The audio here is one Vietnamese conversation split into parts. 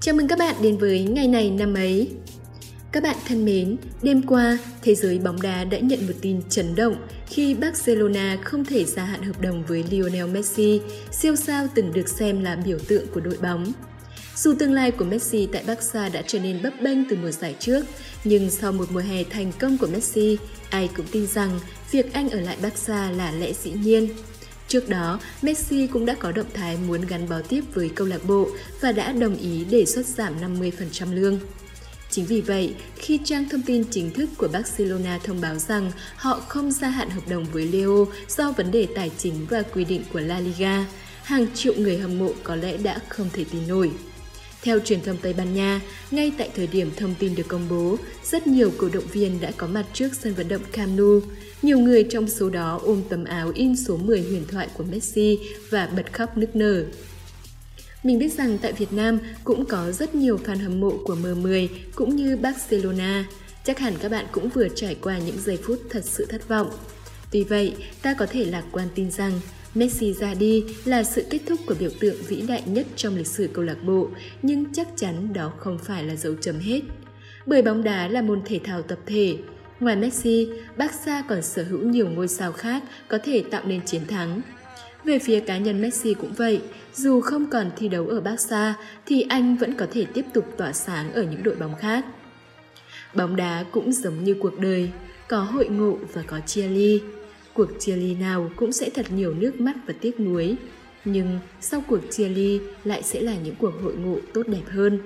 Chào mừng các bạn đến với ngày này năm ấy. Các bạn thân mến, đêm qua, thế giới bóng đá đã nhận một tin chấn động khi Barcelona không thể gia hạn hợp đồng với Lionel Messi, siêu sao từng được xem là biểu tượng của đội bóng. Dù tương lai của Messi tại Barca đã trở nên bấp bênh từ mùa giải trước, nhưng sau một mùa hè thành công của Messi, ai cũng tin rằng việc anh ở lại Barca là lẽ dĩ nhiên. Trước đó, Messi cũng đã có động thái muốn gắn bó tiếp với câu lạc bộ và đã đồng ý đề xuất giảm 50% lương. Chính vì vậy, khi trang thông tin chính thức của Barcelona thông báo rằng họ không gia hạn hợp đồng với Leo do vấn đề tài chính và quy định của La Liga, hàng triệu người hâm mộ có lẽ đã không thể tin nổi. Theo truyền thông Tây Ban Nha, ngay tại thời điểm thông tin được công bố, rất nhiều cổ động viên đã có mặt trước sân vận động Camp Nou. Nhiều người trong số đó ôm tấm áo in số 10 huyền thoại của Messi và bật khóc nức nở. Mình biết rằng tại Việt Nam cũng có rất nhiều fan hâm mộ của M10 cũng như Barcelona. Chắc hẳn các bạn cũng vừa trải qua những giây phút thật sự thất vọng. Tuy vậy, ta có thể lạc quan tin rằng Messi ra đi là sự kết thúc của biểu tượng vĩ đại nhất trong lịch sử câu lạc bộ, nhưng chắc chắn đó không phải là dấu chấm hết. Bởi bóng đá là môn thể thao tập thể. Ngoài Messi, Barca còn sở hữu nhiều ngôi sao khác có thể tạo nên chiến thắng. Về phía cá nhân Messi cũng vậy, dù không còn thi đấu ở Barca thì anh vẫn có thể tiếp tục tỏa sáng ở những đội bóng khác. Bóng đá cũng giống như cuộc đời, có hội ngộ và có chia ly. Cuộc chia ly nào cũng sẽ thật nhiều nước mắt và tiếc nuối. Nhưng sau cuộc chia ly lại sẽ là những cuộc hội ngộ tốt đẹp hơn.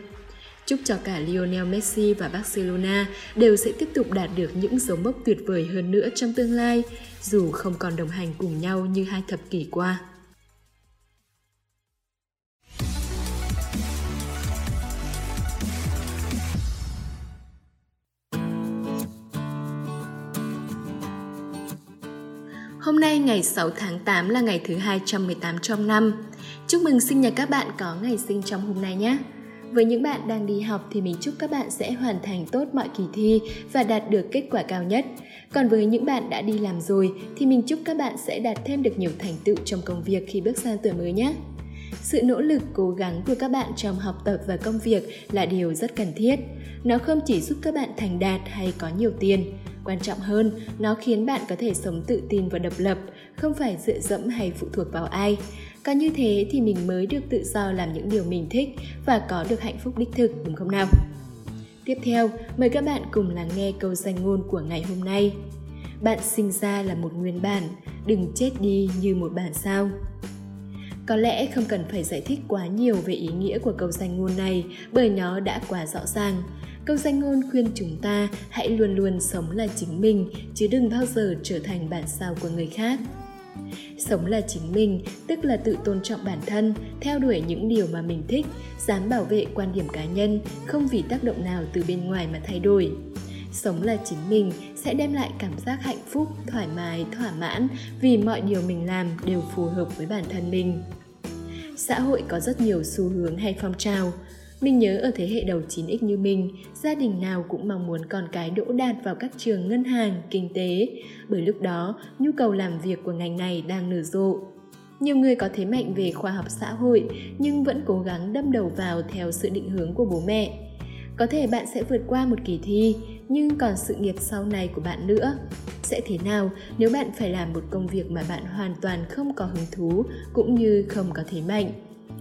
Chúc cho cả Lionel Messi và Barcelona đều sẽ tiếp tục đạt được những dấu mốc tuyệt vời hơn nữa trong tương lai, dù không còn đồng hành cùng nhau như hai thập kỷ qua. Hôm nay ngày 6 tháng 8 là ngày thứ 218 trong năm. Chúc mừng sinh nhật các bạn có ngày sinh trong hôm nay nhé! Với những bạn đang đi học thì mình chúc các bạn sẽ hoàn thành tốt mọi kỳ thi và đạt được kết quả cao nhất. Còn với những bạn đã đi làm rồi thì mình chúc các bạn sẽ đạt thêm được nhiều thành tựu trong công việc khi bước sang tuổi mới nhé. Sự nỗ lực cố gắng của các bạn trong học tập và công việc là điều rất cần thiết. Nó không chỉ giúp các bạn thành đạt hay có nhiều tiền, Quan trọng hơn, nó khiến bạn có thể sống tự tin và độc lập, không phải dựa dẫm hay phụ thuộc vào ai. Có như thế thì mình mới được tự do làm những điều mình thích và có được hạnh phúc đích thực, đúng không nào? Tiếp theo, mời các bạn cùng lắng nghe câu danh ngôn của ngày hôm nay. Bạn sinh ra là một nguyên bản, đừng chết đi như một bản sao. Có lẽ không cần phải giải thích quá nhiều về ý nghĩa của câu danh ngôn này bởi nó đã quá rõ ràng. Câu danh ngôn khuyên chúng ta hãy luôn luôn sống là chính mình, chứ đừng bao giờ trở thành bản sao của người khác. Sống là chính mình, tức là tự tôn trọng bản thân, theo đuổi những điều mà mình thích, dám bảo vệ quan điểm cá nhân, không vì tác động nào từ bên ngoài mà thay đổi. Sống là chính mình sẽ đem lại cảm giác hạnh phúc, thoải mái, thỏa mãn vì mọi điều mình làm đều phù hợp với bản thân mình. Xã hội có rất nhiều xu hướng hay phong trào, mình nhớ ở thế hệ đầu 9X như mình, gia đình nào cũng mong muốn con cái đỗ đạt vào các trường ngân hàng, kinh tế, bởi lúc đó nhu cầu làm việc của ngành này đang nở rộ. Nhiều người có thế mạnh về khoa học xã hội nhưng vẫn cố gắng đâm đầu vào theo sự định hướng của bố mẹ. Có thể bạn sẽ vượt qua một kỳ thi, nhưng còn sự nghiệp sau này của bạn nữa. Sẽ thế nào nếu bạn phải làm một công việc mà bạn hoàn toàn không có hứng thú cũng như không có thế mạnh?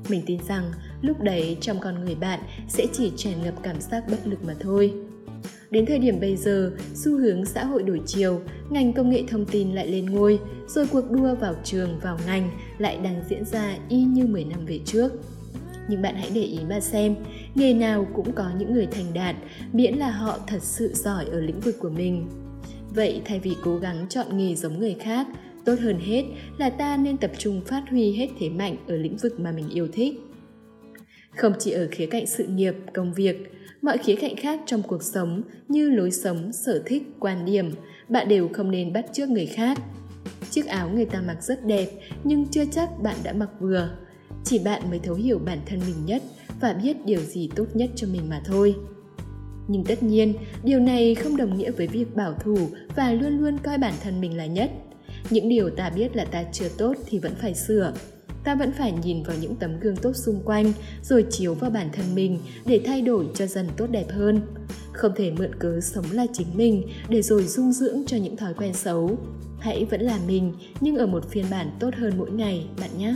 Mình tin rằng lúc đấy trong con người bạn sẽ chỉ tràn ngập cảm giác bất lực mà thôi. Đến thời điểm bây giờ, xu hướng xã hội đổi chiều, ngành công nghệ thông tin lại lên ngôi, rồi cuộc đua vào trường, vào ngành lại đang diễn ra y như 10 năm về trước. Nhưng bạn hãy để ý mà xem, nghề nào cũng có những người thành đạt, miễn là họ thật sự giỏi ở lĩnh vực của mình. Vậy thay vì cố gắng chọn nghề giống người khác, tốt hơn hết là ta nên tập trung phát huy hết thế mạnh ở lĩnh vực mà mình yêu thích không chỉ ở khía cạnh sự nghiệp, công việc, mọi khía cạnh khác trong cuộc sống như lối sống, sở thích, quan điểm, bạn đều không nên bắt chước người khác. Chiếc áo người ta mặc rất đẹp, nhưng chưa chắc bạn đã mặc vừa. Chỉ bạn mới thấu hiểu bản thân mình nhất và biết điều gì tốt nhất cho mình mà thôi. Nhưng tất nhiên, điều này không đồng nghĩa với việc bảo thủ và luôn luôn coi bản thân mình là nhất. Những điều ta biết là ta chưa tốt thì vẫn phải sửa ta vẫn phải nhìn vào những tấm gương tốt xung quanh, rồi chiếu vào bản thân mình để thay đổi cho dần tốt đẹp hơn. Không thể mượn cớ sống là chính mình để rồi dung dưỡng cho những thói quen xấu. Hãy vẫn là mình, nhưng ở một phiên bản tốt hơn mỗi ngày, bạn nhé.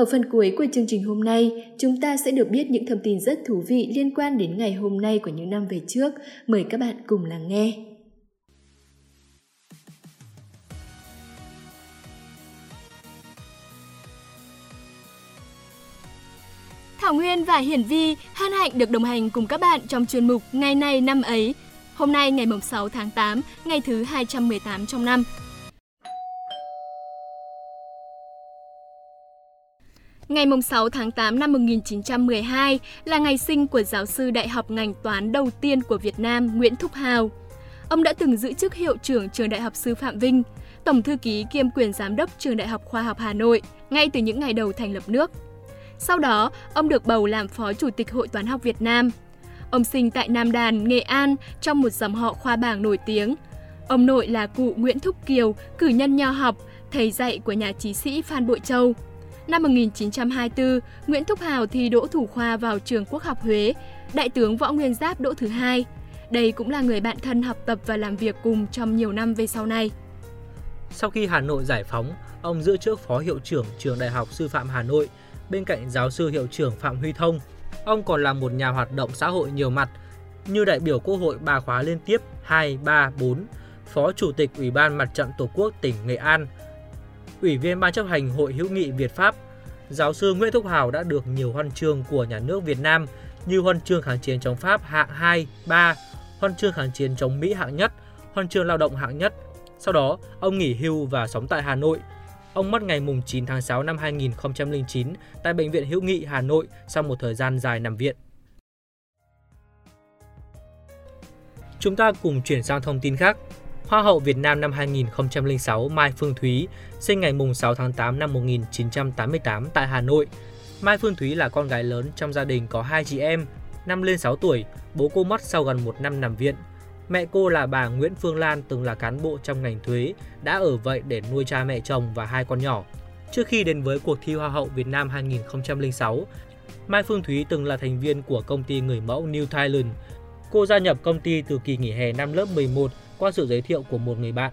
Ở phần cuối của chương trình hôm nay, chúng ta sẽ được biết những thông tin rất thú vị liên quan đến ngày hôm nay của những năm về trước. Mời các bạn cùng lắng nghe. Thảo Nguyên và Hiển Vi hân hạnh được đồng hành cùng các bạn trong chuyên mục Ngày này năm ấy. Hôm nay ngày 6 tháng 8, ngày thứ 218 trong năm. Ngày 6 tháng 8 năm 1912 là ngày sinh của giáo sư đại học ngành toán đầu tiên của Việt Nam Nguyễn Thúc Hào. Ông đã từng giữ chức hiệu trưởng trường Đại học Sư Phạm Vinh, tổng thư ký kiêm quyền giám đốc trường Đại học Khoa học Hà Nội ngay từ những ngày đầu thành lập nước. Sau đó, ông được bầu làm phó chủ tịch Hội Toán học Việt Nam. Ông sinh tại Nam Đàn, Nghệ An trong một dòng họ khoa bảng nổi tiếng. Ông nội là cụ Nguyễn Thúc Kiều, cử nhân nho học, thầy dạy của nhà trí sĩ Phan Bội Châu. Năm 1924, Nguyễn Thúc Hào thi đỗ thủ khoa vào trường Quốc học Huế, Đại tướng Võ Nguyên Giáp đỗ thứ hai. Đây cũng là người bạn thân học tập và làm việc cùng trong nhiều năm về sau này. Sau khi Hà Nội giải phóng, ông giữ chức phó hiệu trưởng trường Đại học Sư phạm Hà Nội, bên cạnh giáo sư hiệu trưởng Phạm Huy Thông. Ông còn là một nhà hoạt động xã hội nhiều mặt, như đại biểu Quốc hội ba khóa liên tiếp 2, 3, 4, Phó Chủ tịch Ủy ban Mặt trận Tổ quốc tỉnh Nghệ An, Ủy viên Ban chấp hành Hội hữu nghị Việt Pháp, giáo sư Nguyễn Thúc Hào đã được nhiều huân chương của nhà nước Việt Nam như huân chương kháng chiến chống Pháp hạng 2, 3, huân chương kháng chiến chống Mỹ hạng nhất, huân chương lao động hạng nhất. Sau đó, ông nghỉ hưu và sống tại Hà Nội. Ông mất ngày 9 tháng 6 năm 2009 tại Bệnh viện Hữu nghị Hà Nội sau một thời gian dài nằm viện. Chúng ta cùng chuyển sang thông tin khác. Hoa hậu Việt Nam năm 2006 Mai Phương Thúy, sinh ngày 6 tháng 8 năm 1988 tại Hà Nội. Mai Phương Thúy là con gái lớn trong gia đình có hai chị em, năm lên 6 tuổi, bố cô mất sau gần một năm nằm viện. Mẹ cô là bà Nguyễn Phương Lan từng là cán bộ trong ngành thuế, đã ở vậy để nuôi cha mẹ chồng và hai con nhỏ. Trước khi đến với cuộc thi Hoa hậu Việt Nam 2006, Mai Phương Thúy từng là thành viên của công ty người mẫu New Thailand. Cô gia nhập công ty từ kỳ nghỉ hè năm lớp 11 qua sự giới thiệu của một người bạn.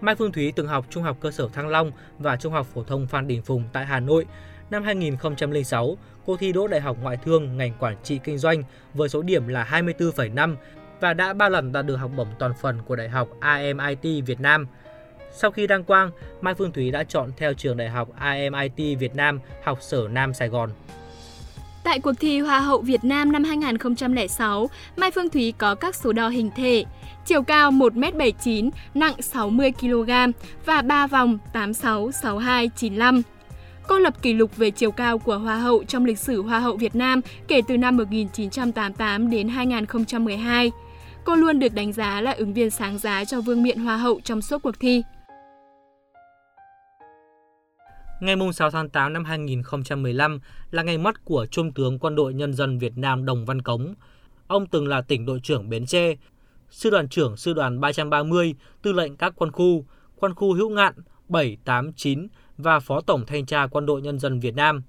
Mai Phương Thúy từng học Trung học cơ sở Thăng Long và Trung học phổ thông Phan Đình Phùng tại Hà Nội. Năm 2006, cô thi đỗ Đại học Ngoại thương ngành quản trị kinh doanh với số điểm là 24,5 và đã ba lần đạt được học bổng toàn phần của Đại học AMIT Việt Nam. Sau khi đăng quang, Mai Phương Thúy đã chọn theo trường Đại học AMIT Việt Nam học sở Nam Sài Gòn. Tại cuộc thi Hoa hậu Việt Nam năm 2006, Mai Phương Thúy có các số đo hình thể, chiều cao 1m79, nặng 60kg và 3 vòng 86, 62, 95. Cô lập kỷ lục về chiều cao của Hoa hậu trong lịch sử Hoa hậu Việt Nam kể từ năm 1988 đến 2012. Cô luôn được đánh giá là ứng viên sáng giá cho vương miện Hoa hậu trong suốt cuộc thi. Ngày 6 tháng 8 năm 2015 là ngày mất của Trung tướng Quân đội Nhân dân Việt Nam Đồng Văn Cống. Ông từng là tỉnh đội trưởng Bến Tre, sư đoàn trưởng sư đoàn 330, tư lệnh các quân khu, quân khu hữu ngạn 7, 8, 9 và phó tổng thanh tra quân đội nhân dân Việt Nam.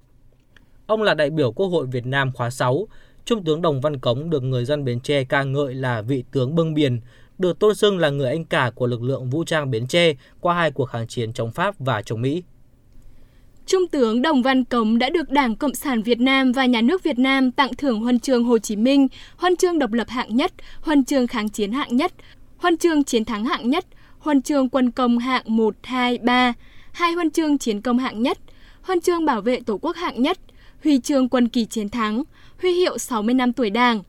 Ông là đại biểu Quốc hội Việt Nam khóa 6. Trung tướng Đồng Văn Cống được người dân Bến Tre ca ngợi là vị tướng bưng biển, được tôn xưng là người anh cả của lực lượng vũ trang Bến Tre qua hai cuộc kháng chiến chống Pháp và chống Mỹ. Trung tướng Đồng Văn Cống đã được Đảng Cộng sản Việt Nam và Nhà nước Việt Nam tặng thưởng huân chương Hồ Chí Minh, huân chương độc lập hạng nhất, huân chương kháng chiến hạng nhất, huân chương chiến thắng hạng nhất, huân chương quân công hạng 1, 2, 3, hai huân chương chiến công hạng nhất, huân chương bảo vệ Tổ quốc hạng nhất, huy chương quân kỳ chiến thắng, huy hiệu 60 năm tuổi Đảng.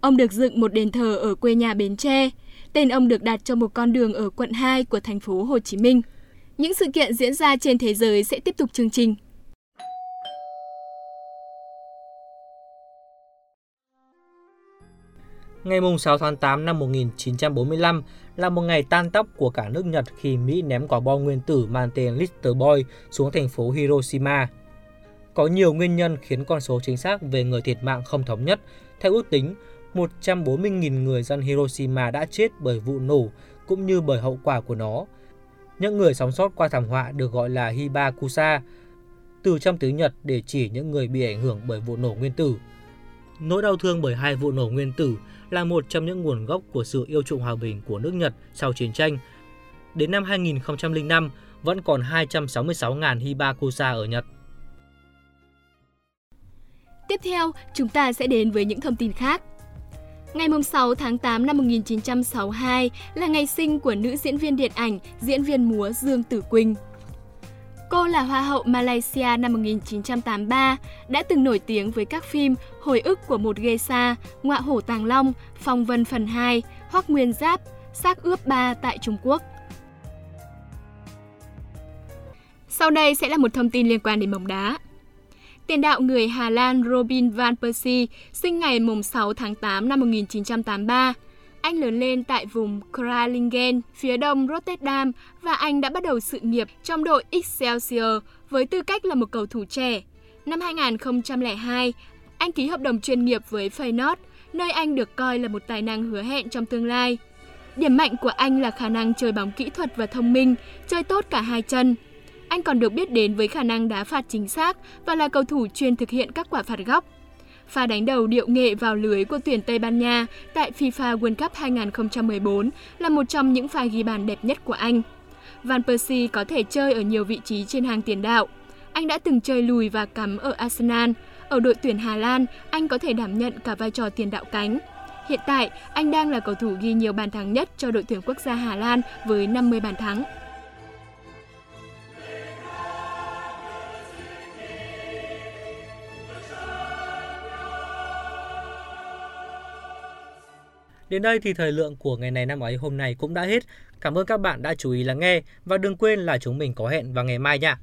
Ông được dựng một đền thờ ở quê nhà Bến Tre. Tên ông được đặt cho một con đường ở quận 2 của thành phố Hồ Chí Minh. Những sự kiện diễn ra trên thế giới sẽ tiếp tục chương trình. Ngày 6 tháng 8 năm 1945 là một ngày tan tóc của cả nước Nhật khi Mỹ ném quả bom nguyên tử mang tên Little Boy xuống thành phố Hiroshima. Có nhiều nguyên nhân khiến con số chính xác về người thiệt mạng không thống nhất. Theo ước tính, 140.000 người dân Hiroshima đã chết bởi vụ nổ cũng như bởi hậu quả của nó. Những người sống sót qua thảm họa được gọi là Hibakusa, từ trong tiếng Nhật để chỉ những người bị ảnh hưởng bởi vụ nổ nguyên tử. Nỗi đau thương bởi hai vụ nổ nguyên tử là một trong những nguồn gốc của sự yêu chuộng hòa bình của nước Nhật sau chiến tranh. Đến năm 2005, vẫn còn 266.000 Hibakusa ở Nhật. Tiếp theo, chúng ta sẽ đến với những thông tin khác. Ngày 6 tháng 8 năm 1962 là ngày sinh của nữ diễn viên điện ảnh, diễn viên múa Dương Tử Quỳnh. Cô là Hoa hậu Malaysia năm 1983, đã từng nổi tiếng với các phim Hồi ức của một geisha, Ngọa hổ Tàng Long, Phong vân phần 2, Hoắc Nguyên Giáp, Xác ướp 3 tại Trung Quốc. Sau đây sẽ là một thông tin liên quan đến bóng đá. Tiền đạo người Hà Lan Robin van Persie sinh ngày 6 tháng 8 năm 1983. Anh lớn lên tại vùng Kralingen, phía đông Rotterdam và anh đã bắt đầu sự nghiệp trong đội Excelsior với tư cách là một cầu thủ trẻ. Năm 2002, anh ký hợp đồng chuyên nghiệp với Feyenoord, nơi anh được coi là một tài năng hứa hẹn trong tương lai. Điểm mạnh của anh là khả năng chơi bóng kỹ thuật và thông minh, chơi tốt cả hai chân. Anh còn được biết đến với khả năng đá phạt chính xác và là cầu thủ chuyên thực hiện các quả phạt góc. Pha đánh đầu điệu nghệ vào lưới của tuyển Tây Ban Nha tại FIFA World Cup 2014 là một trong những pha ghi bàn đẹp nhất của anh. Van Persie có thể chơi ở nhiều vị trí trên hàng tiền đạo. Anh đã từng chơi lùi và cắm ở Arsenal. Ở đội tuyển Hà Lan, anh có thể đảm nhận cả vai trò tiền đạo cánh. Hiện tại, anh đang là cầu thủ ghi nhiều bàn thắng nhất cho đội tuyển quốc gia Hà Lan với 50 bàn thắng. Đến đây thì thời lượng của ngày này năm ấy hôm nay cũng đã hết. Cảm ơn các bạn đã chú ý lắng nghe và đừng quên là chúng mình có hẹn vào ngày mai nha.